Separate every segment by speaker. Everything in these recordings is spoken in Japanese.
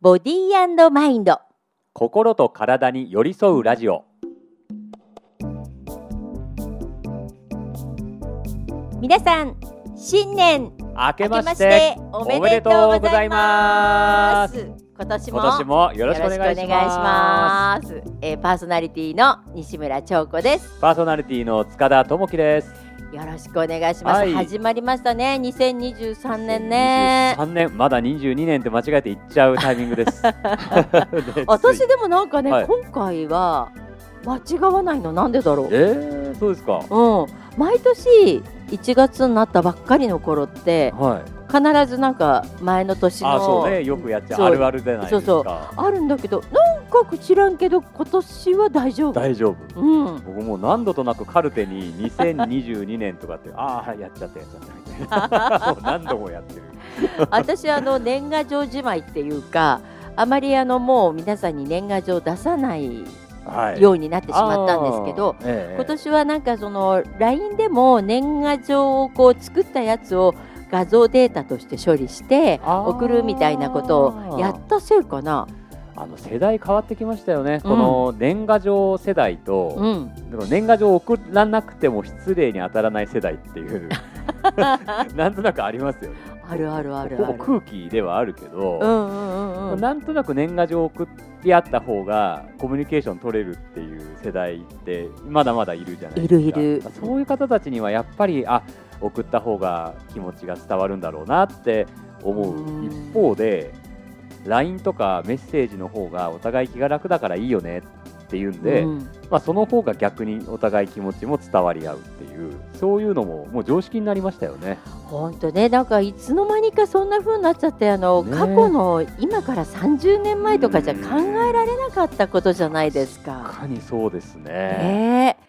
Speaker 1: ボディーマインド。
Speaker 2: 心と体に寄り添うラジオ。
Speaker 1: 皆さん新年
Speaker 2: 明けまし
Speaker 1: ててお
Speaker 2: お
Speaker 1: め
Speaker 2: めでと
Speaker 1: うご
Speaker 2: ざい
Speaker 1: ま
Speaker 2: ます。
Speaker 1: 今年も
Speaker 2: 今年もよろしくお願いしま
Speaker 1: ます。えーパーソナリティの西村彫子です
Speaker 2: す。パーソナリティの塚田智樹です
Speaker 1: よろしくお願いします、
Speaker 2: はい。
Speaker 1: 始まりましたね。2023年ね。
Speaker 2: 3年。まだ22年って間違えて言っちゃうタイミングです。で
Speaker 1: 私でもなんかね、
Speaker 2: はい。
Speaker 1: 今回は間違わないのなんでだろう。
Speaker 2: えー、そうですか。
Speaker 1: うん。毎年1月になったばっかりの頃って
Speaker 2: はい
Speaker 1: 必ずなんか前の年の
Speaker 2: あそうね。よくやっちゃう。
Speaker 1: そう。
Speaker 2: あるあるじゃないですか。
Speaker 1: そうあるんだけどなんか知らんけど今年は大丈夫。
Speaker 2: 大丈夫。
Speaker 1: うん。
Speaker 2: 僕もう何度となくカルテに2022年とかってああやっちゃったやっちゃったみたいな。何度もやってる。
Speaker 1: 私あの年賀状じまいっていうかあまりあのもう皆さんに年賀状出さない
Speaker 2: はい。
Speaker 1: ようになってしまったんですけど、
Speaker 2: ええ。
Speaker 1: 今年はなんかその LINE でも年賀状をこう作ったやつを画像データとして処理して送るみたいなことをやったせいかな。
Speaker 2: あの世代変わってきましたよね、
Speaker 1: うん。
Speaker 2: この年賀状世代と、
Speaker 1: うん、
Speaker 2: 年賀状を送らなくても失礼に当たらない世代っていう。なんとなくありますよね。
Speaker 1: あるあるあるある。
Speaker 2: 空気ではあるけど、
Speaker 1: うんうんうんうん。
Speaker 2: なんとなく年賀状を送り合った方がコミュニケーション取れるっていう世代ってまだまだいるじゃないですか。
Speaker 1: いるいる。
Speaker 2: そういう方たちにはやっぱりあ送った方が気持ちが伝わるんだろうなって思う。
Speaker 1: うん。
Speaker 2: 一方で LINE とかメッセージの方がお互い気が楽だからいいよねっていうんで、
Speaker 1: うん。
Speaker 2: まあ、その方が逆にお互い気持ちも伝わり合うっていうそういうのももう常識になりましたよね。
Speaker 1: 本当ね。なんかいつの間にかそんな風になっちゃってあの、
Speaker 2: ね。
Speaker 1: 過去の今から30年前とかじゃ考えられなかったことじゃないですか。
Speaker 2: 確かにそうですね。
Speaker 1: ね。え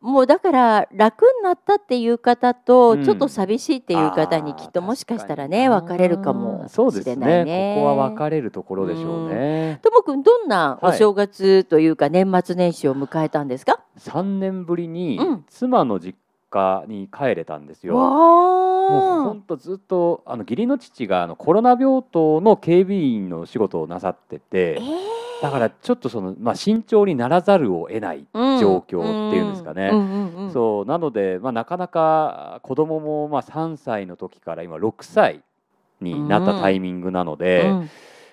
Speaker 1: もうだから楽になったっていう方と、
Speaker 2: うん
Speaker 1: ちょっと寂しいっていう方にきっともしかしたらね分かれるかも
Speaker 2: そうです
Speaker 1: しれないね。
Speaker 2: ね。ここは分かれるところでしょうね。
Speaker 1: ともくんどんなお正月というか年末年始を迎えたんですか、
Speaker 2: 3年ぶりに
Speaker 1: うん
Speaker 2: 妻の実家に帰れたんですよ。
Speaker 1: わ
Speaker 2: もう
Speaker 1: あ
Speaker 2: 本当ずっとあの義理の父があのコロナ病棟の警備員の仕事をなさってて
Speaker 1: え
Speaker 2: だからちょっとその、まあ、慎重にならざるを得ない
Speaker 1: ー
Speaker 2: 状況っていうんですかね。
Speaker 1: うん。うんうん
Speaker 2: そうなので、まあ、なかなか子供もまあ3歳の時から今6歳になったタイミングなので、
Speaker 1: うん。
Speaker 2: ま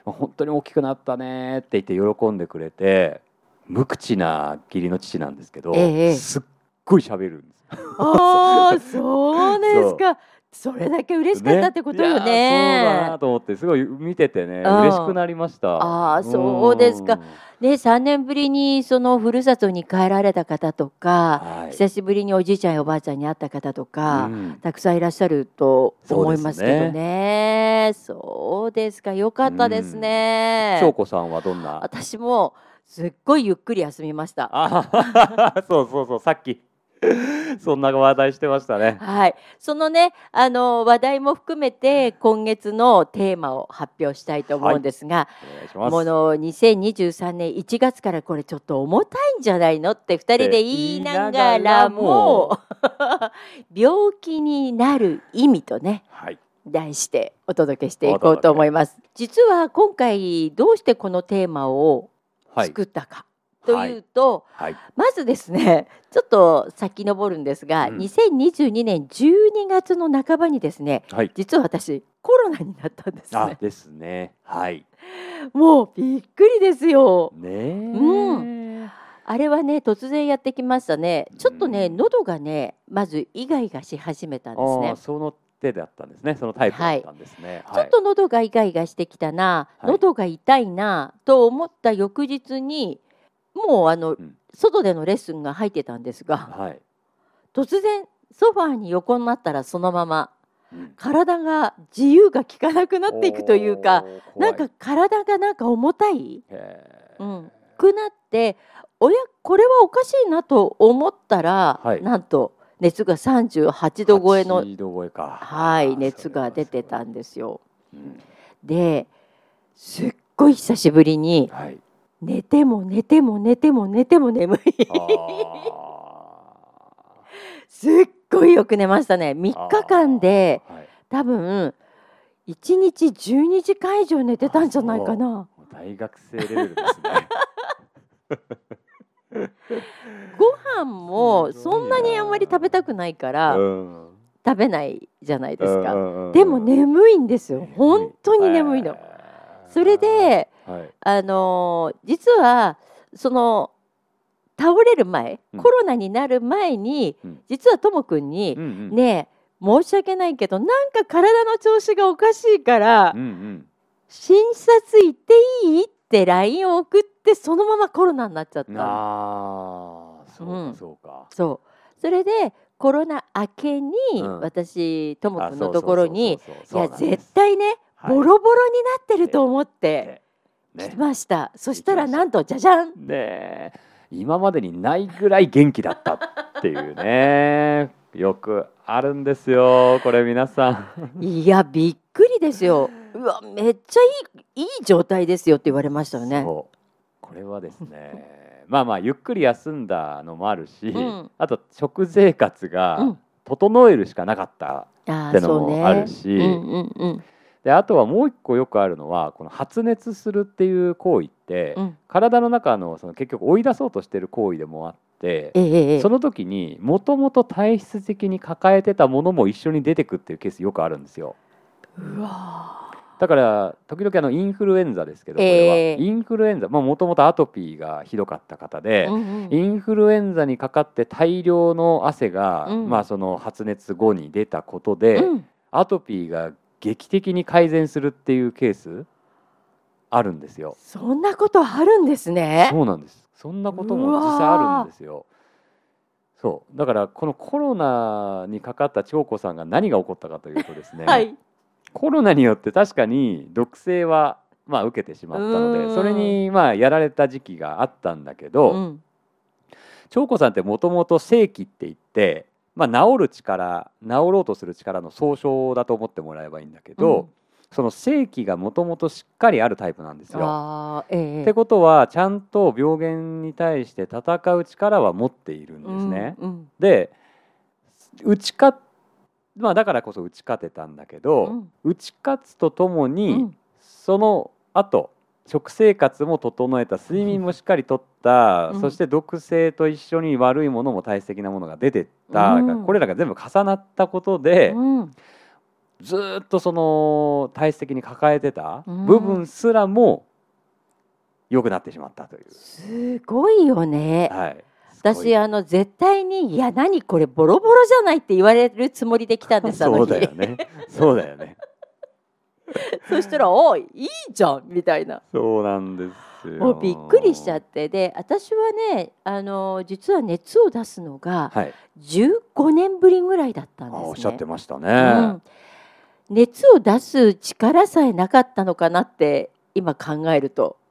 Speaker 2: あ本当に大きくなったねって言って喜んでくれて無口な義理の父なんですけど、
Speaker 1: ええ。
Speaker 2: すっごい喋るんです。
Speaker 1: ああそうですか それだけ嬉しかったってことよね。
Speaker 2: いやーそうだなと思ってすごい見ててね
Speaker 1: うん。
Speaker 2: 嬉しくなりました。
Speaker 1: あーそうですか。
Speaker 2: ん。
Speaker 1: で3年ぶりにそのふるさとに帰られた方とか、
Speaker 2: はい。
Speaker 1: 久しぶりにおじいちゃんやおばあちゃんに会った方とか、
Speaker 2: うん。
Speaker 1: たくさんいらっしゃると思いますけど
Speaker 2: そう
Speaker 1: ね。そうですか。よかったですね、
Speaker 2: 翔子さんはどんな？
Speaker 1: 私もすっごいゆっくり休みました。
Speaker 2: あそうそうそうさっき そんな話題してましたね。
Speaker 1: はい、そのねあの話題も含めて今月のテーマを発表したいと思うんですが、
Speaker 2: お願い。
Speaker 1: もの2023年1月からこれちょっと重たいんじゃないのって2人で言いながらも 病気になる意味とね
Speaker 2: はい。
Speaker 1: 題してお届けしていこうと思います。実は今回どうしてこのテーマを
Speaker 2: はい。
Speaker 1: 作ったかというと、
Speaker 2: はい。
Speaker 1: まずですね ちょっと先登るんですが、
Speaker 2: うん
Speaker 1: 2022年12月の半ばにですね
Speaker 2: はい。
Speaker 1: 実は私コロナになったんですね。
Speaker 2: あですね。はい。
Speaker 1: もうびっくりですよ。
Speaker 2: ねえ。
Speaker 1: うあれはね突然やってきましたね。ちょっとね、
Speaker 2: うん
Speaker 1: 喉がねまずイガイガし始めたんですね。
Speaker 2: その手だったんですね。そのタイプだったんですね。
Speaker 1: ちょっと喉がイガイガしてきたな、
Speaker 2: はい
Speaker 1: 喉が痛いなと思った翌日にもうあの、
Speaker 2: ん
Speaker 1: 外でのレッスンが入ってたんですが
Speaker 2: はい。
Speaker 1: 突然ソファーに横になったらそのまま
Speaker 2: うん
Speaker 1: 体が自由が利かなくなっていくというかなんか体がなんか重たい、うん、くなっておやこれはおかしいなと思ったら、
Speaker 2: はい
Speaker 1: なんと熱が38度超えの、
Speaker 2: 8度超えか。
Speaker 1: はい、熱が出てたんですよ。
Speaker 2: うん
Speaker 1: ですっごい久しぶりに
Speaker 2: はい。
Speaker 1: 寝ても寝ても寝ても寝ても眠い
Speaker 2: あ
Speaker 1: すっごいよく寝ましたね3日間で
Speaker 2: ーはい
Speaker 1: 多分一日12時間以上寝てたんじゃないかな。
Speaker 2: 大学生レベルですね。
Speaker 1: ご飯もそんなにあんまり食べたくないから
Speaker 2: うん
Speaker 1: 食べないじゃないですか。
Speaker 2: か
Speaker 1: でも眠いんですよ。本当に眠いの。それ、で
Speaker 2: はい。
Speaker 1: あのー実はその倒れる前、
Speaker 2: うん。
Speaker 1: コロナになる前に、
Speaker 2: うん。
Speaker 1: 実はともくんに
Speaker 2: うんう「ん。
Speaker 1: ねえ申し訳ないけどなんか体の調子がおかしいから、
Speaker 2: うんうん。
Speaker 1: 診察行っていい?」って LINE を送ってそのままコロナになっちゃったの。
Speaker 2: ああそうそうか。
Speaker 1: そう。それでコロナ明けに、
Speaker 2: うん。
Speaker 1: 私とも
Speaker 2: あ
Speaker 1: くんのところにいや絶対ね、
Speaker 2: はい。
Speaker 1: ボロボロになってると思って
Speaker 2: ね。
Speaker 1: 来ました、そしたらなんとじゃじゃん。
Speaker 2: ねえ。今までにないぐらい元気だったっていうね。よくあるんですよこれ皆さん。
Speaker 1: いやびっくりですよ。うわめっちゃいいいい状態ですよって言われましたよね。
Speaker 2: これはですねまあまあゆっくり休んだのもあるし、
Speaker 1: うん。
Speaker 2: あと食生活
Speaker 1: う
Speaker 2: が
Speaker 1: ん。
Speaker 2: 整えるしかなかった、
Speaker 1: あ
Speaker 2: ってのもあるし
Speaker 1: うんうんうん
Speaker 2: であとはもう一個よくあるのはこの発熱するっていう行為って、
Speaker 1: うん。
Speaker 2: 体の中のその結局追い出そうとしてる行為でもあって
Speaker 1: ええええ
Speaker 2: その時にもともと体質的に抱えてたものも一緒に出てくっていうケースよくあるんですよ。
Speaker 1: うわ
Speaker 2: だから時々あのインフルエンザですけどこれは、
Speaker 1: ええ
Speaker 2: インフルエンザもともとアトピーがひどかった方で
Speaker 1: ー、うんうん。
Speaker 2: インフルエンザにかかって大量の汗が、
Speaker 1: うん。
Speaker 2: まあ、その発熱後に出たことで、
Speaker 1: うん。
Speaker 2: アトピーが劇的に改善するっていうケースあるんですよ。
Speaker 1: そんなことあるんですね
Speaker 2: そうなんです。そんなことも実際あるんですよ。そうだからこのコロナにかかった長子さんが何が起こったかというとですね、
Speaker 1: はい
Speaker 2: コロナによって確かに毒性はまあ受けてしまったの
Speaker 1: うん
Speaker 2: でそれにまあやられた時期があったんだけど、
Speaker 1: うん
Speaker 2: 長子さんってもともと正気って言って、まあ、治る力治ろうとする力の総称だと思ってもらえばいいんだけど、
Speaker 1: うん。
Speaker 2: その正気がもともとしっかりあるタイプなんですよ。
Speaker 1: ええ。
Speaker 2: ってことはちゃんと病原に対して戦う力は持っているんですね。
Speaker 1: うんうん。
Speaker 2: で打ち勝まあだからこそ打ち勝てたんだけど、
Speaker 1: うん。
Speaker 2: 打ち勝つとともに、
Speaker 1: うん。
Speaker 2: その後食生活も整えた睡眠もしっかりとった、
Speaker 1: うん。
Speaker 2: そして毒性と一緒に悪いものも体質的なものが出てった、
Speaker 1: うん。
Speaker 2: これらが全部重なったことで、
Speaker 1: うん。
Speaker 2: ずーっとその体質的に抱えてた
Speaker 1: うん。
Speaker 2: 部分すらも良くなってしまったという。
Speaker 1: すごいよね。
Speaker 2: はい、
Speaker 1: 私あの絶対に「いや何これボロボロじゃない」って言われるつもりで来たんです
Speaker 2: そう
Speaker 1: 日
Speaker 2: だよね。そうだよね。
Speaker 1: そしたら「おいいいじゃん」みたいな
Speaker 2: そうなんですよ。
Speaker 1: もうびっくりしちゃってで私はねあの実は熱を出すのが
Speaker 2: はい。
Speaker 1: 15年ぶりぐらいだったんですね。
Speaker 2: あおっしゃってましたね。
Speaker 1: うん熱を出す力さえなかったのかなって今考えると
Speaker 2: うん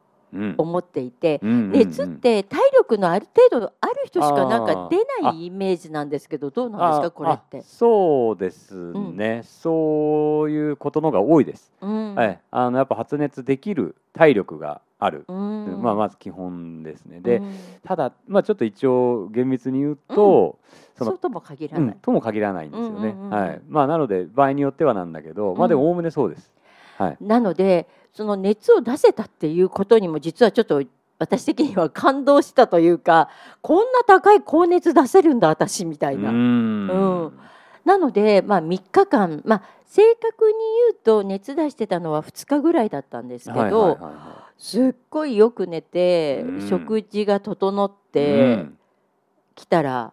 Speaker 1: 思っていて、
Speaker 2: うんうんうん。
Speaker 1: 熱って体力のある程度ある人しかなんか出ないイメージなんですけどどうなんです
Speaker 2: あ
Speaker 1: かこれって？
Speaker 2: あ。そうですね、そういうことのが多いです、
Speaker 1: うん。
Speaker 2: はい、あのやっぱ発熱できる体力がある、
Speaker 1: うん。
Speaker 2: まあ、まず基本ですね。で、
Speaker 1: うん。
Speaker 2: ただ、まあ、ちょっと一応厳密に言うと、そ
Speaker 1: うとも限ら
Speaker 2: うん、
Speaker 1: ない。
Speaker 2: とも限らないんですよね、
Speaker 1: うんうんうん
Speaker 2: はい。まあ、なので場合によってはなんだけど、まあでもおおむねそうです、はい、
Speaker 1: なのでその熱を出せたっていうことにも実はちょっと私的には感動したというかこんな高い高熱出せるんだ私みたいな。
Speaker 2: うーん。
Speaker 1: うん。なので、まあ、3日間、まあ、正確に言うと熱出してたのは2日ぐらいだったんですけど、すっごいよく寝て、
Speaker 2: うん。
Speaker 1: 食事が整っ
Speaker 2: い
Speaker 1: てきたら、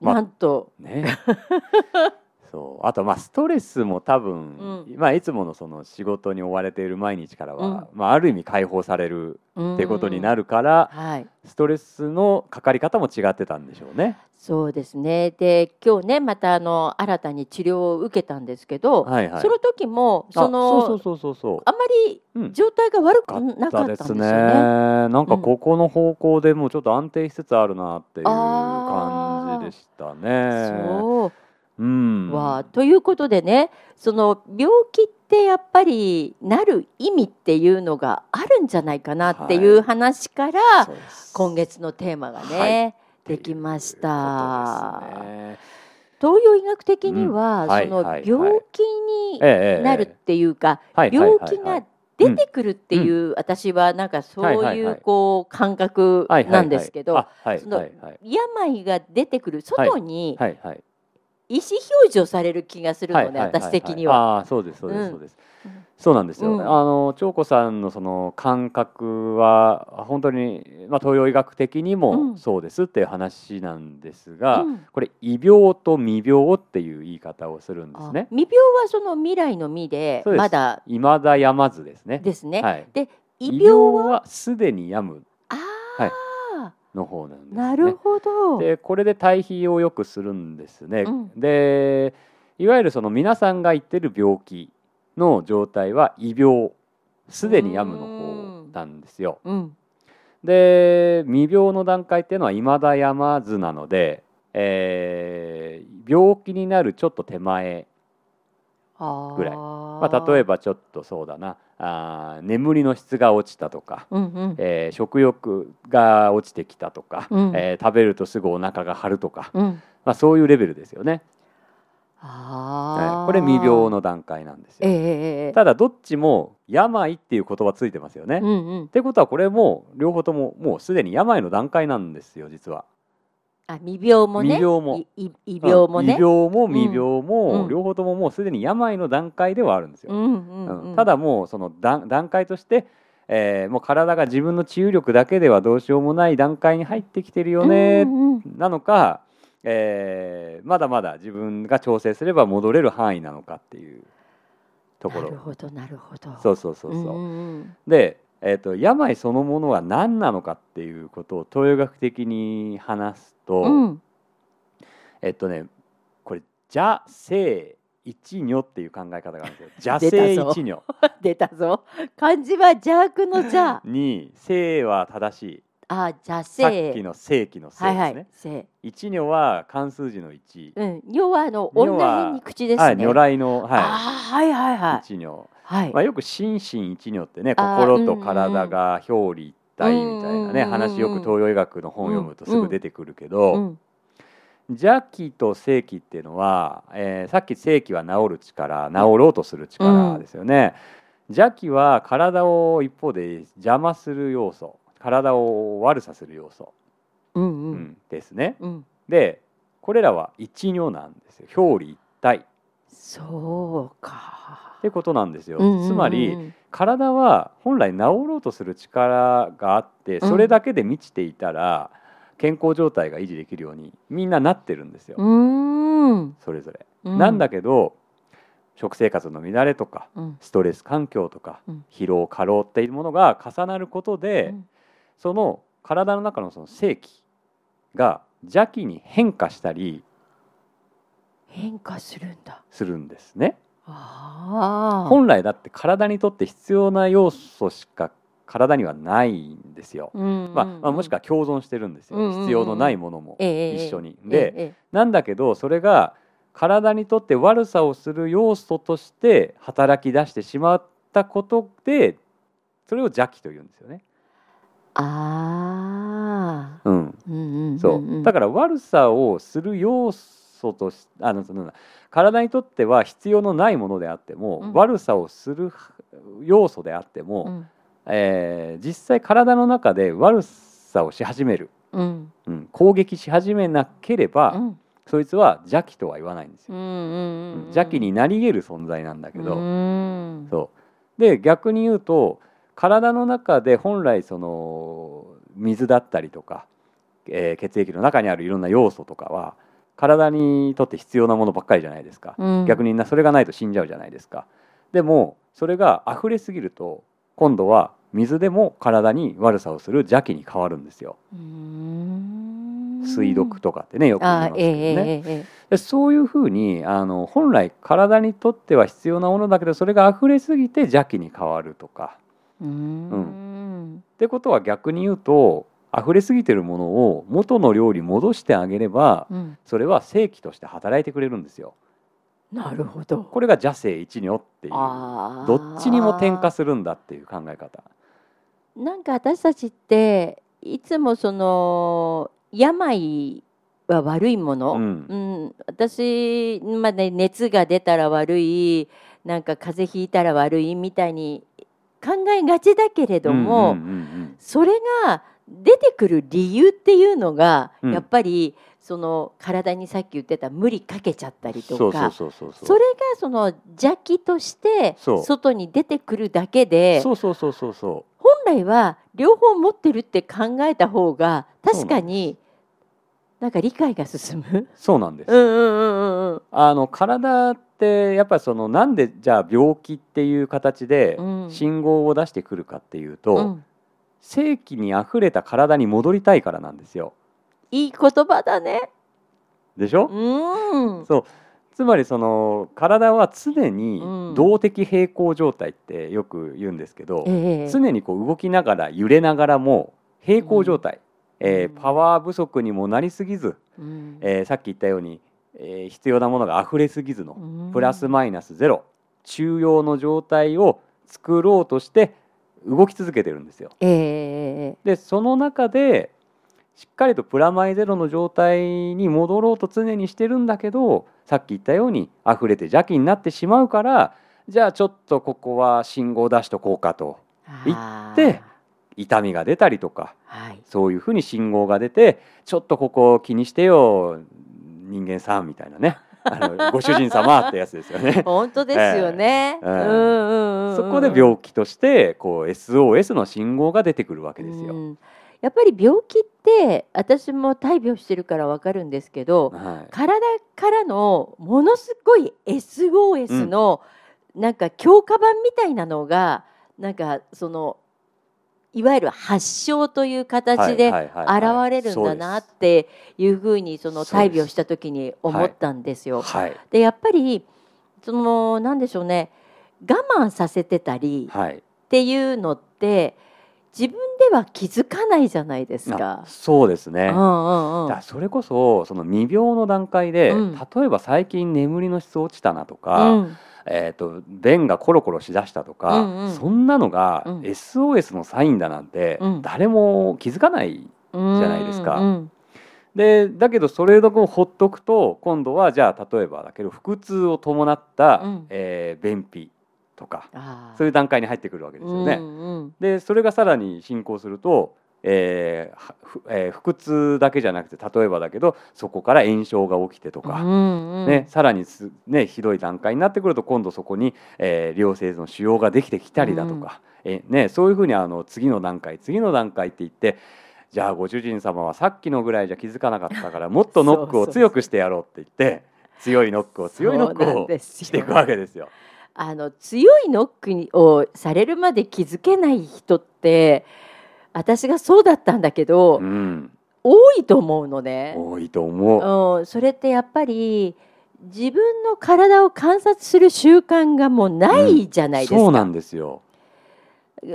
Speaker 2: まあ
Speaker 1: なんと、
Speaker 2: うんね そう。あとまあストレスも多分、まあ、いつものその仕事に追われている毎日からは、まあ、ある意味解放されるってことにな
Speaker 1: る、
Speaker 2: るから、
Speaker 1: はい、
Speaker 2: ストレスのかかり方も違ってたんでしょうね。
Speaker 1: そうですね。で今日ねまたあの新たに治療を受けたんですけど、
Speaker 2: はいはい、
Speaker 1: その時もその
Speaker 2: あそうそうそうそう。
Speaker 1: あんまり
Speaker 2: うん。
Speaker 1: 状態が悪く
Speaker 2: か
Speaker 1: なかったんですよね。
Speaker 2: なんかここの方向でもうちょっと安定しつつあるなっていう感じでしたね。
Speaker 1: そう。
Speaker 2: うん。
Speaker 1: わということでねその病気ってやっぱりなる意味っていうのがあるんじゃないかなっていう話から、
Speaker 2: そうです。
Speaker 1: 今月のテーマがね、
Speaker 2: はい。
Speaker 1: できました。東洋医学的には、
Speaker 2: うん。はい
Speaker 1: その
Speaker 2: はい
Speaker 1: 病気に
Speaker 2: ええ
Speaker 1: なるっていうか、
Speaker 2: はいはい
Speaker 1: 病気
Speaker 2: はい。はい
Speaker 1: が出てくるっていう、私はなんかそう
Speaker 2: はいはいはい。
Speaker 1: いうこう感覚
Speaker 2: はいはい
Speaker 1: なんですけど、その
Speaker 2: はいはい。
Speaker 1: 病が出てくる外に
Speaker 2: はいはい
Speaker 1: 意思表示をされる気がするのね、私的には。
Speaker 2: ああそうですそうです、
Speaker 1: うん。
Speaker 2: そうです。そうなんですよ、
Speaker 1: うん。
Speaker 2: あの長子さんのその感覚は本当に、まあ、東洋医学的に
Speaker 1: う
Speaker 2: も
Speaker 1: ん。
Speaker 2: そうですっていう話なんですが、
Speaker 1: うん。
Speaker 2: これ異病と未病っていう言い方をするんですね。
Speaker 1: あ未病はその未来の未で
Speaker 2: そうです。
Speaker 1: まだ。
Speaker 2: 未だやまずですね。
Speaker 1: ですね。
Speaker 2: はい、
Speaker 1: で異
Speaker 2: 異
Speaker 1: 病は？
Speaker 2: 病はすでに病む。
Speaker 1: ああ、
Speaker 2: の方なんですね
Speaker 1: なるほど。
Speaker 2: でこれで対比をよくするんですね。
Speaker 1: うん
Speaker 2: でいわゆるその皆さんが言ってる病気の状態は異病すでに病むの方なんですよ。
Speaker 1: うん
Speaker 2: で未病の段階っていうのは未だ病まずなので、えー病気になるちょっと手前、
Speaker 1: あ
Speaker 2: ぐらいまあ、例え
Speaker 1: ば、
Speaker 2: ばちょっとそうだな。あー眠りの質が落ちたとか、
Speaker 1: うんうん。
Speaker 2: えー食欲が落ちてきたとか、
Speaker 1: うん。
Speaker 2: えー食べるとすぐお腹が張るとか、
Speaker 1: うん、
Speaker 2: まあ、そういうレベルですよね。
Speaker 1: あ
Speaker 2: これ未病の段階なんです
Speaker 1: ええ
Speaker 2: よ。
Speaker 1: ええ
Speaker 2: ただどっちも病っていう言葉ついてますよね。っ
Speaker 1: うんうん、
Speaker 2: てことはこれも両方とももうすでに病の段階なんですよ実は。
Speaker 1: あ未病もね？
Speaker 2: 未病も。
Speaker 1: いい異病もね、
Speaker 2: うん異病も未病も、
Speaker 1: うん。
Speaker 2: 両方とももうすでに病の段階ではあるんですよ。
Speaker 1: うんうん
Speaker 2: う
Speaker 1: うん。ん、
Speaker 2: ただもうその段段階として、えーもう体が自分の治癒力だけではどうしようもない段階に入ってきてるよね、
Speaker 1: うんうん。
Speaker 2: なのか、えーまだまだ自分が調整すれば戻れる範囲なのかっていうところ。
Speaker 1: なるほどなるほど。
Speaker 2: そうそうそうそう、
Speaker 1: んうん。
Speaker 2: で、えー、と病そのものは何なのかっていうことを東洋学的に話すと、
Speaker 1: うん。うん
Speaker 2: えっとねこれ邪生一如っていう考え方があるんですよ。邪
Speaker 1: 出た
Speaker 2: 生
Speaker 1: ぞ
Speaker 2: 一如。
Speaker 1: 出たぞ。漢字は邪悪の邪。
Speaker 2: に生は正しい。
Speaker 1: あ邪
Speaker 2: さっ
Speaker 1: 生
Speaker 2: きの正規の生
Speaker 1: はい
Speaker 2: ですね、
Speaker 1: はい生
Speaker 2: 一如は漢数字の一、
Speaker 1: うん要はあの女辺に口ですね、
Speaker 2: はい。如来の、
Speaker 1: あ
Speaker 2: は
Speaker 1: はい。はい
Speaker 2: い、
Speaker 1: はい
Speaker 2: 一如
Speaker 1: はい、
Speaker 2: まあ、よく心身一如ってね心と体が表裏一体みたいなね
Speaker 1: うん
Speaker 2: 話よく東洋医学の本を読むとすぐ出てくるけど、
Speaker 1: うん
Speaker 2: 邪気と正気っていうのは、えーさっき正気は治る力治ろうとする力ですよね、邪気は体を一方で邪魔する要素体を悪さする要素、
Speaker 1: うんう
Speaker 2: うんんですね。
Speaker 1: うん。
Speaker 2: でこれらは一如なんですよ。表裏一体。っ
Speaker 1: そうか
Speaker 2: てことなんですよ、つまり体は本来治ろうとする力があって
Speaker 1: うん。
Speaker 2: それだけで満ちていたら健康状態が維持できるようにみんななってるんですよ、それぞれ。
Speaker 1: うん。
Speaker 2: なんだけど食生活の乱れとか
Speaker 1: うん。
Speaker 2: ストレス環境とか
Speaker 1: うん。
Speaker 2: 疲労過労っていうものが重なることで、
Speaker 1: うん。
Speaker 2: その体の中のその正気が邪気に変化したり
Speaker 1: 変化するんだ。
Speaker 2: するんですね。本来だって体にとって必要な要素しか体にはないんですよ。
Speaker 1: うん
Speaker 2: まあまあ、もしくは共存してるんですよ、
Speaker 1: うんうんうん。
Speaker 2: 必要のないものも
Speaker 1: ええ
Speaker 2: 一緒に。
Speaker 1: ええ
Speaker 2: で、
Speaker 1: ええ。
Speaker 2: なんだけどそれが体にとって悪さをする要素として働き出してしまったことでそれを邪気というんですよね。
Speaker 1: ああ
Speaker 2: うん、
Speaker 1: うんうんうん。
Speaker 2: そう。だから悪さをする要素としあのその体にとっては必要のないものであっても、
Speaker 1: うん。
Speaker 2: 悪さをする要素であっても、
Speaker 1: うん。
Speaker 2: えー実際体の中で悪さをし始める、
Speaker 1: うん。
Speaker 2: うん、攻撃し始めなければ、
Speaker 1: うん。
Speaker 2: そいつは邪気とは言わないんですよ。邪気になり得る存在なんだけど、
Speaker 1: うん。
Speaker 2: そう。で逆に言うと体の中で本来その水だったりとか、えー血液の中にあるいろんな要素とかは体にとって必要なものばっかりじゃないですか、
Speaker 1: うん。
Speaker 2: 逆になそれがないと死んじゃうじゃないですか。でもそれが溢れすぎると今度は水でも体に悪さをする邪気に変わるんですよ。水毒とかってねよく言いますけど
Speaker 1: あえええ
Speaker 2: ね、
Speaker 1: ええ。
Speaker 2: でそういうふうにあの本来体にとっては必要なものだけどそれが溢れすぎて邪気に変わるとか。
Speaker 1: えうーん。
Speaker 2: ってことは逆に言うと溢れすぎてるものを元の量に戻してあげれば
Speaker 1: うん。
Speaker 2: それは正気として働いてくれるんですよ。
Speaker 1: なるほど。
Speaker 2: これが邪生一如っていう。どっちにも転化するんだっていう考え方。
Speaker 1: なんか私たちっていつもその病は悪いもの、
Speaker 2: う
Speaker 1: うん。ん私、まあね、熱が出たら悪いなんか風邪ひいたら悪いみたいに考えがちだけれども、それが出てくる理由っていうのが、
Speaker 2: うん。
Speaker 1: やっぱりその体にさっき言ってた無理かけちゃったりと
Speaker 2: そう
Speaker 1: か
Speaker 2: そうそうそうそう。
Speaker 1: それがその邪気として
Speaker 2: そう。
Speaker 1: 外に出てくるだけで
Speaker 2: そうそうそうそうそ
Speaker 1: 本来は両方持ってるって考えた方が確かになんか理解が進む？
Speaker 2: うそうなんです、
Speaker 1: うんうんうんうんうん。
Speaker 2: あの体ってやっぱりそのなんでじゃあ病気っていう形で
Speaker 1: うん。
Speaker 2: 信号を出してくるかっていうと、
Speaker 1: うん
Speaker 2: 正気にあふれた体に戻りたいからなんですよ。
Speaker 1: いい言葉だね。
Speaker 2: でしょ、
Speaker 1: うん。
Speaker 2: そう。つまりその体は常に
Speaker 1: うん。
Speaker 2: 動的平衡状態ってよく言うんですけど、
Speaker 1: ええ。
Speaker 2: 常にこう動きながら揺れながらも平衡状態、えー
Speaker 1: うん。
Speaker 2: パワー不足にもなりすぎず、
Speaker 1: うん。
Speaker 2: えーさっき言ったように、えー必要なものが溢れすぎずの
Speaker 1: うん。
Speaker 2: プラスマイナスゼロ中庸の状態を作ろうとして動き続けてるんですよ。
Speaker 1: ええ
Speaker 2: でその中でしっかりとプラマイゼロの状態に戻ろうと常にしてるんだけどさっき言ったように溢れて邪気になってしまうからじゃあちょっとここは信号を出しとこうかと言って痛みが出たりとか
Speaker 1: はい。
Speaker 2: そういうふうに信号が出てちょっとここ気にしてよ人間さんみたいなねあのご主人様ってやつですよね。
Speaker 1: 本当ですよね。
Speaker 2: ええええ
Speaker 1: うんうんうん。
Speaker 2: そこで病気としてこう SOS の信号が出てくるわけですよ。
Speaker 1: うんやっぱり病気って私も大病してるからわかるんですけど、
Speaker 2: はい
Speaker 1: 体からのものすごい SOS のなんか強化版みたいなのがなんかそのいわゆる発症という形で現れるんだなっていうふうにその大病した時に思ったんですよ。
Speaker 2: はい。
Speaker 1: でやっぱりそのなんでしょうね。我慢させてたり
Speaker 2: はい。
Speaker 1: っていうのって自分では気づかないじゃないです
Speaker 2: あ
Speaker 1: か。
Speaker 2: そうですね。
Speaker 1: うんうんうん。
Speaker 2: だからそれこそその未病の段階で、
Speaker 1: うん。
Speaker 2: 例えば最近眠りの質落ちたなとか、
Speaker 1: うん
Speaker 2: えー、と便がコロコロしだしたとか、
Speaker 1: うんうん。
Speaker 2: そんなのが
Speaker 1: うん。
Speaker 2: SOS のサインだなんて、
Speaker 1: うん。
Speaker 2: 誰も気づかない
Speaker 1: じゃ
Speaker 2: ないですか。
Speaker 1: うん
Speaker 2: でだけどそれをほっとくと今度はじゃあ例えばだけど腹痛を伴った、
Speaker 1: うん。
Speaker 2: えー便秘とかそういう段階に入ってくるわけですよね。
Speaker 1: うんうん。
Speaker 2: でそれがさらに進行すると、えーえー腹痛だけじゃなくて例えばだけどそこから炎症が起きてとか、
Speaker 1: うんうん。
Speaker 2: ね、さらにす、ね、ひどい段階になってくると今度そこに、えー良性の腫瘍ができてきたりだとか、えね、そういうふうにあの次の段階次の段階って言ってじゃあご主人様はさっきのぐらいじゃ気づかなかったから もっとノックを強くしてやろうって言って強いノックを強いノックをしていくわけですよ。
Speaker 1: あの強いノックにをされるまで気づけない人って私がそうだったんだけど、
Speaker 2: うん、
Speaker 1: 多いと思うのね。
Speaker 2: 多いと思う。
Speaker 1: うん、それってやっぱり自分の体を観察する習慣がもうないじゃないですか。
Speaker 2: そうなんですよ。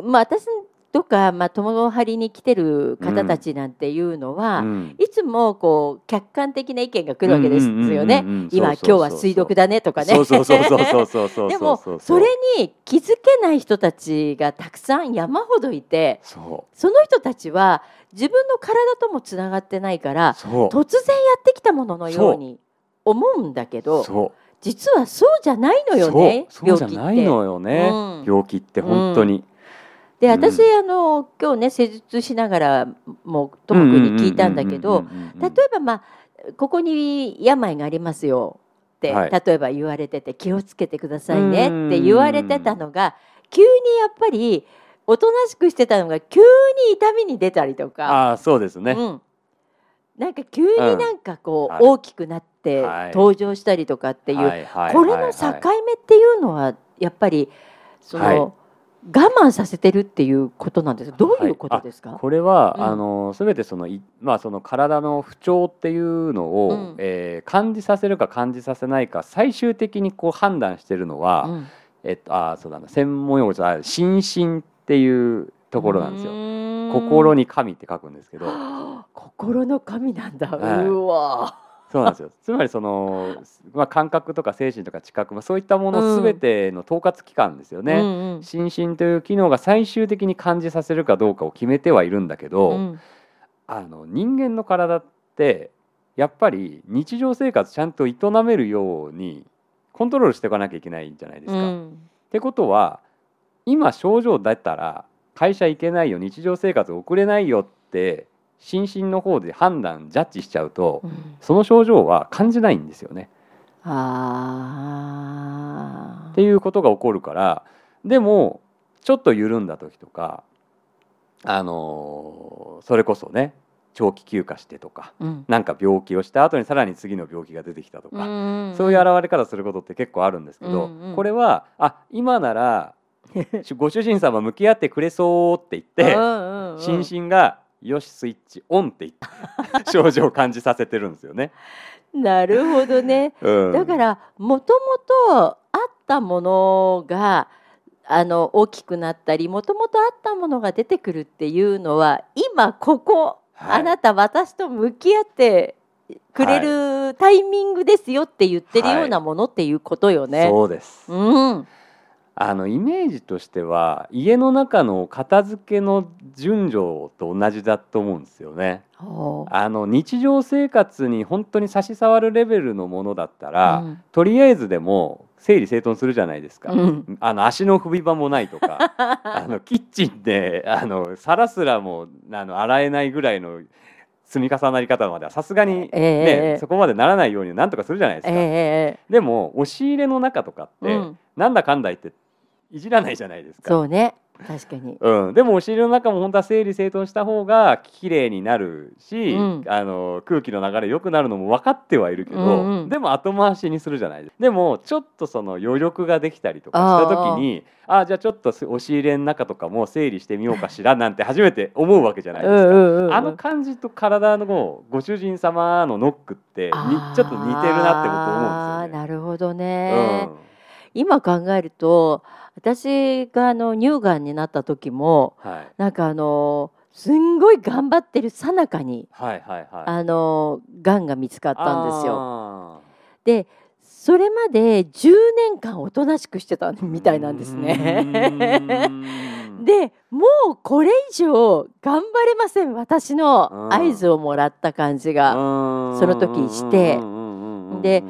Speaker 1: まあ、私とか、まあ、友張りに来てる方たちなんていうのは、
Speaker 2: うん。
Speaker 1: いつもこう客観的な意見が来るわけですよね。今今日は水毒だねとかね。でも
Speaker 2: そ
Speaker 1: れに気づけない人たちがたくさん山ほどいて
Speaker 2: そ
Speaker 1: その人たちは自分の体ともつながってないから突然やってきたもののように思うんだけど実はそうじゃないのよね
Speaker 2: そう。そう
Speaker 1: 病気って。
Speaker 2: じゃないのよね、
Speaker 1: うん。
Speaker 2: 病気って本当に、うん
Speaker 1: で私、あの今日ね施術しながらもともくんに聞いたんだけど例えばまあここに病がありますよって、
Speaker 2: はい
Speaker 1: 例えば言われてて気をつけてくださいねって言われてたのが急にやっぱりおとなしくしてたのが急に痛みに出たりとか、
Speaker 2: ああそうですね、
Speaker 1: うん、なんか急になんかこう、
Speaker 2: はい
Speaker 1: 大きくなって
Speaker 2: はい
Speaker 1: 登場したりとかっていう、
Speaker 2: はいはい
Speaker 1: これの
Speaker 2: はい
Speaker 1: 境目っていうのはやっぱりその、
Speaker 2: はい
Speaker 1: 我慢させてるっていうことなんですか？どういうことですか、
Speaker 2: これは、
Speaker 1: うん。
Speaker 2: あの全てそのいまあその体の不調っていうのを、
Speaker 1: うん。
Speaker 2: えー感じさせるか感じさせないか最終的にこう判断してるのは、
Speaker 1: うん。
Speaker 2: えっとあそうだ。な専門用語じゃ心身っていうところなんですよ。
Speaker 1: よ
Speaker 2: 心に神って書くんですけど、
Speaker 1: 心の神なんだ、
Speaker 2: はい。う
Speaker 1: わ
Speaker 2: そうなんですよ。つまりそのまあ感覚とか精神とか知覚、まあそういったものすべての統括機関ですよね。
Speaker 1: うんうん
Speaker 2: 心身という機能が最終的に感じさせるかどうかを決めてはいるんだけど、
Speaker 1: うん
Speaker 2: あの人間の体ってやっぱり日常生活ちゃんと営めるようにコントロールしていかなきゃいけないんじゃないですか。
Speaker 1: うん
Speaker 2: ってことは今症状だったら会社行けないよ日常生活送れないよって心身の方で判断ジャッジしちゃうと
Speaker 1: うん。
Speaker 2: その症状は感じないんですよね。
Speaker 1: ああ
Speaker 2: っていうことが起こるからでもちょっと緩んだ時とかあのーそれこそね長期休暇してとか
Speaker 1: うん。
Speaker 2: なんか病気をした後にさらに次の病気が出てきたとか、
Speaker 1: ん。
Speaker 2: そういう現れ方することって結構あるんですけど、
Speaker 1: うんうん。
Speaker 2: これはあ今なら ご主人様向き合ってくれそうって言って、
Speaker 1: うんうんうん。
Speaker 2: 心身がよしスイッチオンって言って 症状を感じさせてるんですよね。
Speaker 1: なるほどね。
Speaker 2: うん、
Speaker 1: だからもともとあったものがあの大きくなったりもともとあったものが出てくるっていうのは今ここ、
Speaker 2: はい
Speaker 1: あなた私と向き合ってくれるタイミングですよって言ってるようなものっていうことよね。
Speaker 2: そうです。
Speaker 1: うん、
Speaker 2: あのイメージとしては家の中の片付けの順序と同じだと思うんですよね。あの日常生活に本当に差し障るレベルのものだったら、
Speaker 1: うん
Speaker 2: とりあえずでも整理整頓するじゃないですか。
Speaker 1: うん
Speaker 2: あの足の踏み場もないとか あのキッチンであの皿すらもあの洗えないぐらいの積み重なり方まではさすがに、ね
Speaker 1: ええ
Speaker 2: そこまでならないようになんとかするじゃないですか。
Speaker 1: ええ
Speaker 2: でも押し入れの中とかって、
Speaker 1: うん
Speaker 2: なんだかんだ言っていじらないじゃないですか。
Speaker 1: そうね確かに。
Speaker 2: うん、でも押し入れの中も本当は整理整頓した方が綺麗になるし、
Speaker 1: うん
Speaker 2: あの空気の流れ良くなるのも分かってはいるけど、
Speaker 1: うんうん
Speaker 2: でも後回しにするじゃないですかでもちょっとその余力ができたりとかした時にああじゃあちょっと押し入れの中とかも整理してみようかしらなんて初めて思うわけじゃないですか。
Speaker 1: うん
Speaker 2: あの感じと体のご主人様のノックってちょっと似てるなってこと思うんですよね。
Speaker 1: なるほどね。
Speaker 2: うん
Speaker 1: 今考えると私があの乳がんになった時も
Speaker 2: はい、
Speaker 1: なんかあのすんごい頑張ってるさなかに
Speaker 2: はいはいはい。
Speaker 1: あのがんが見つかったんですよ。
Speaker 2: よ。
Speaker 1: でそれまで10年間おとなしくしてたみたいなんですね。でもうこれ以上頑張れません私の合図をもらった感じが
Speaker 2: そ
Speaker 1: その時してで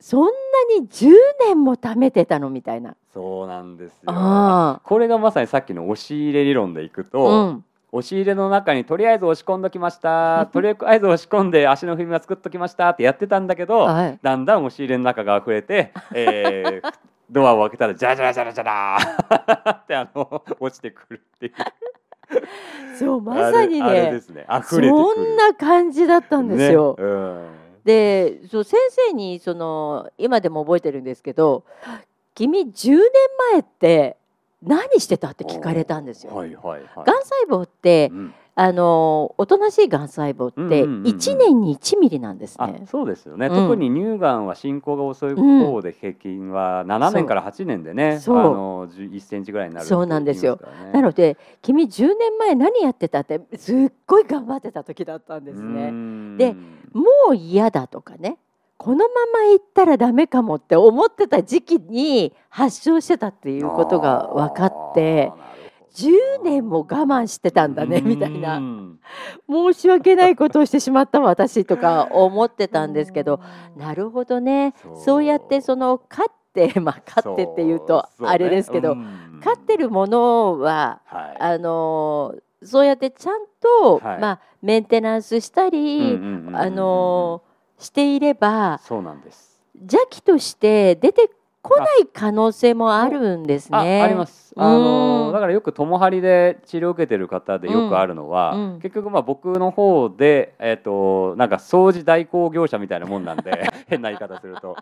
Speaker 1: そんなに10年も貯めてたのみたいな。
Speaker 2: そうなんですよ。
Speaker 1: あ
Speaker 2: これがまさにさっきの押し入れ理論でいくと、
Speaker 1: あ、うん、
Speaker 2: 押し入れの中にとりあえず押し込んどきました。とりあえず押し込んで足の踏み輪作っときましたってやってたんだけど
Speaker 1: はい。
Speaker 2: だんだん押し入れの中が溢れて、えー ドアを開けたらジャラジャラジャラジャラってあの落ちてくるっていう。
Speaker 1: そうまさにね
Speaker 2: ね。
Speaker 1: そんな感じだったんですよ。
Speaker 2: ね。うん
Speaker 1: でそう先生にその今でも覚えてるんですけど「君10年前って何してた?」って聞かれたんですよ。
Speaker 2: はいはいはい
Speaker 1: がん細胞って
Speaker 2: うん
Speaker 1: あのおとなしいがん細胞って
Speaker 2: うんうんうんうん。
Speaker 1: 1年に1ミリなんです
Speaker 2: あ
Speaker 1: ね。
Speaker 2: そうですよね、
Speaker 1: うん。
Speaker 2: 特に乳がんは進行が遅い方で平均は7年から8年でね、
Speaker 1: そう。
Speaker 2: あの1センチぐらいになるって
Speaker 1: そうなんですよ。なので「君10年前何やってた?」ってすっごい頑張ってた時だったんですね。
Speaker 2: ん。
Speaker 1: でもう嫌だとかねこのまま行ったらダメかもって思ってた時期に発症してたっていうことが分かって10年も我慢してたんだねみたいうな。ん申し訳ないことをしてしまった私とか思ってたんですけどなるほどね。
Speaker 2: そう
Speaker 1: やってその勝ってまあ勝ってっていうとあれですけど、
Speaker 2: ねうん。
Speaker 1: 勝ってるものは
Speaker 2: はい。
Speaker 1: あのそうやってちゃんと、
Speaker 2: はい。
Speaker 1: まあ、メンテナンスしたり、あのしていれば
Speaker 2: そうなんです。
Speaker 1: 邪気として出てこない可能性もあるんです
Speaker 2: あ
Speaker 1: ね。
Speaker 2: あります。
Speaker 1: うん
Speaker 2: あのだからよく友張で治療を受けてる方でよくあるのは、
Speaker 1: うんうん
Speaker 2: 結局まあ僕の方でえっ、となんか掃除代行業者みたいなもんなんで 変な言い方すると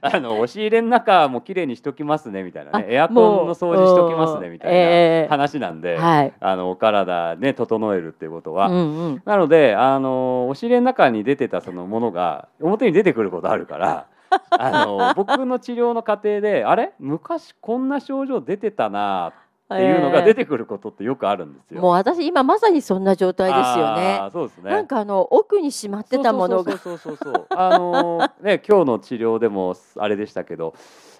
Speaker 2: あの押し入れの中も綺麗にしときますねみたいなね
Speaker 1: あ
Speaker 2: エアコンの掃除しときますねみたい
Speaker 1: ええ
Speaker 2: な話なんで、
Speaker 1: はい。
Speaker 2: あのお体ね整えるっていうことは。
Speaker 1: うんうん。
Speaker 2: なのであの押し入れの中に出てたそのものが表に出てくることあるからあの僕の治療の過程であれ？昔こんな症状出てたなっていうのが出てくることってよくあるんですよ。
Speaker 1: もう私今まさにそんな状態ですよね。
Speaker 2: そうですね。
Speaker 1: なんかあの奥にしまってたものが
Speaker 2: そうそうそうそうそうあのね今日の治療でもあれでしたけど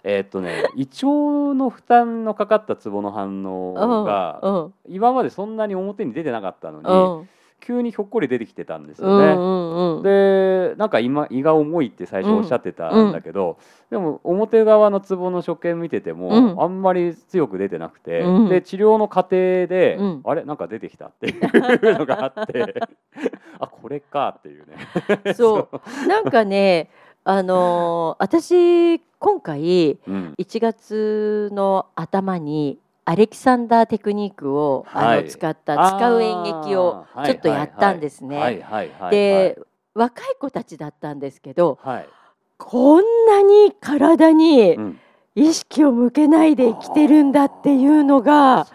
Speaker 2: えーっとね胃腸の負担のかかったツボの反応が
Speaker 1: うん
Speaker 2: 今までそんなに表に出てなかったのに、
Speaker 1: うん
Speaker 2: 急にひょっこり出てきてたんです
Speaker 1: う
Speaker 2: よね。
Speaker 1: んうんうん。
Speaker 2: でなんか今胃が重いって最初おっしゃってたんだけど、でも表側のツボの所見見てても、
Speaker 1: うん。
Speaker 2: あんまり強く出てなくて、
Speaker 1: うん。
Speaker 2: で治療の過程で、
Speaker 1: うん。
Speaker 2: あれ？なんか出てきたっていうのがあって あこれかっていうね。
Speaker 1: そう。なんかねあのー私今回
Speaker 2: うん。
Speaker 1: 1月の頭にアレキサンダーテクニックを、あ
Speaker 2: はい。
Speaker 1: の使った使う演劇をちょっとやったんですね。で、若い子たちだったんですけど
Speaker 2: はい、
Speaker 1: こんなに体に
Speaker 2: うん、
Speaker 1: 意識を向けないで生きてるんだっていうのが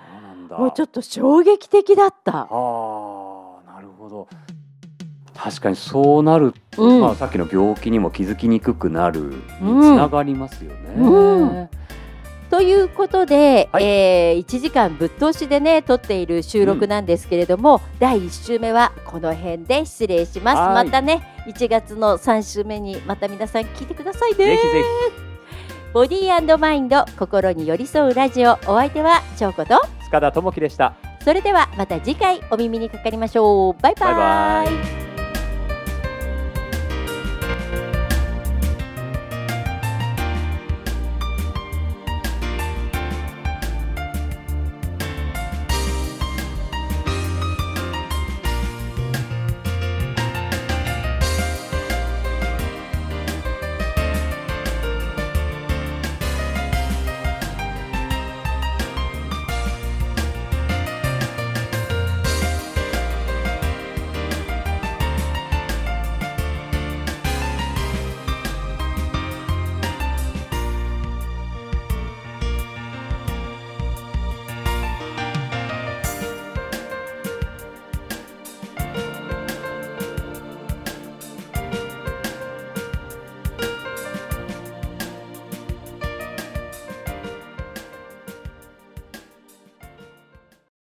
Speaker 1: もうちょっと衝撃的だった。
Speaker 2: あーなるほど。確かにそうなると、
Speaker 1: うん。
Speaker 2: まあ、さっきの病気にも気づきにくくなるにつ
Speaker 1: うん。
Speaker 2: ながりますよね。
Speaker 1: うんということで、
Speaker 2: はい。
Speaker 1: えー1時間ぶっ通しでね撮っている収録なんですけれども、第1週目はこの辺で失礼します。
Speaker 2: はい。
Speaker 1: またね1月の3週目にまた皆さん聞いてくださいね。
Speaker 2: ぜひぜ
Speaker 1: ボディーマインド心に寄り添うラジオお相手は翔子と
Speaker 2: ひ塚田智樹でした。
Speaker 1: それではまた次回お耳にかかりましょう。バイバイ。
Speaker 2: バイバイ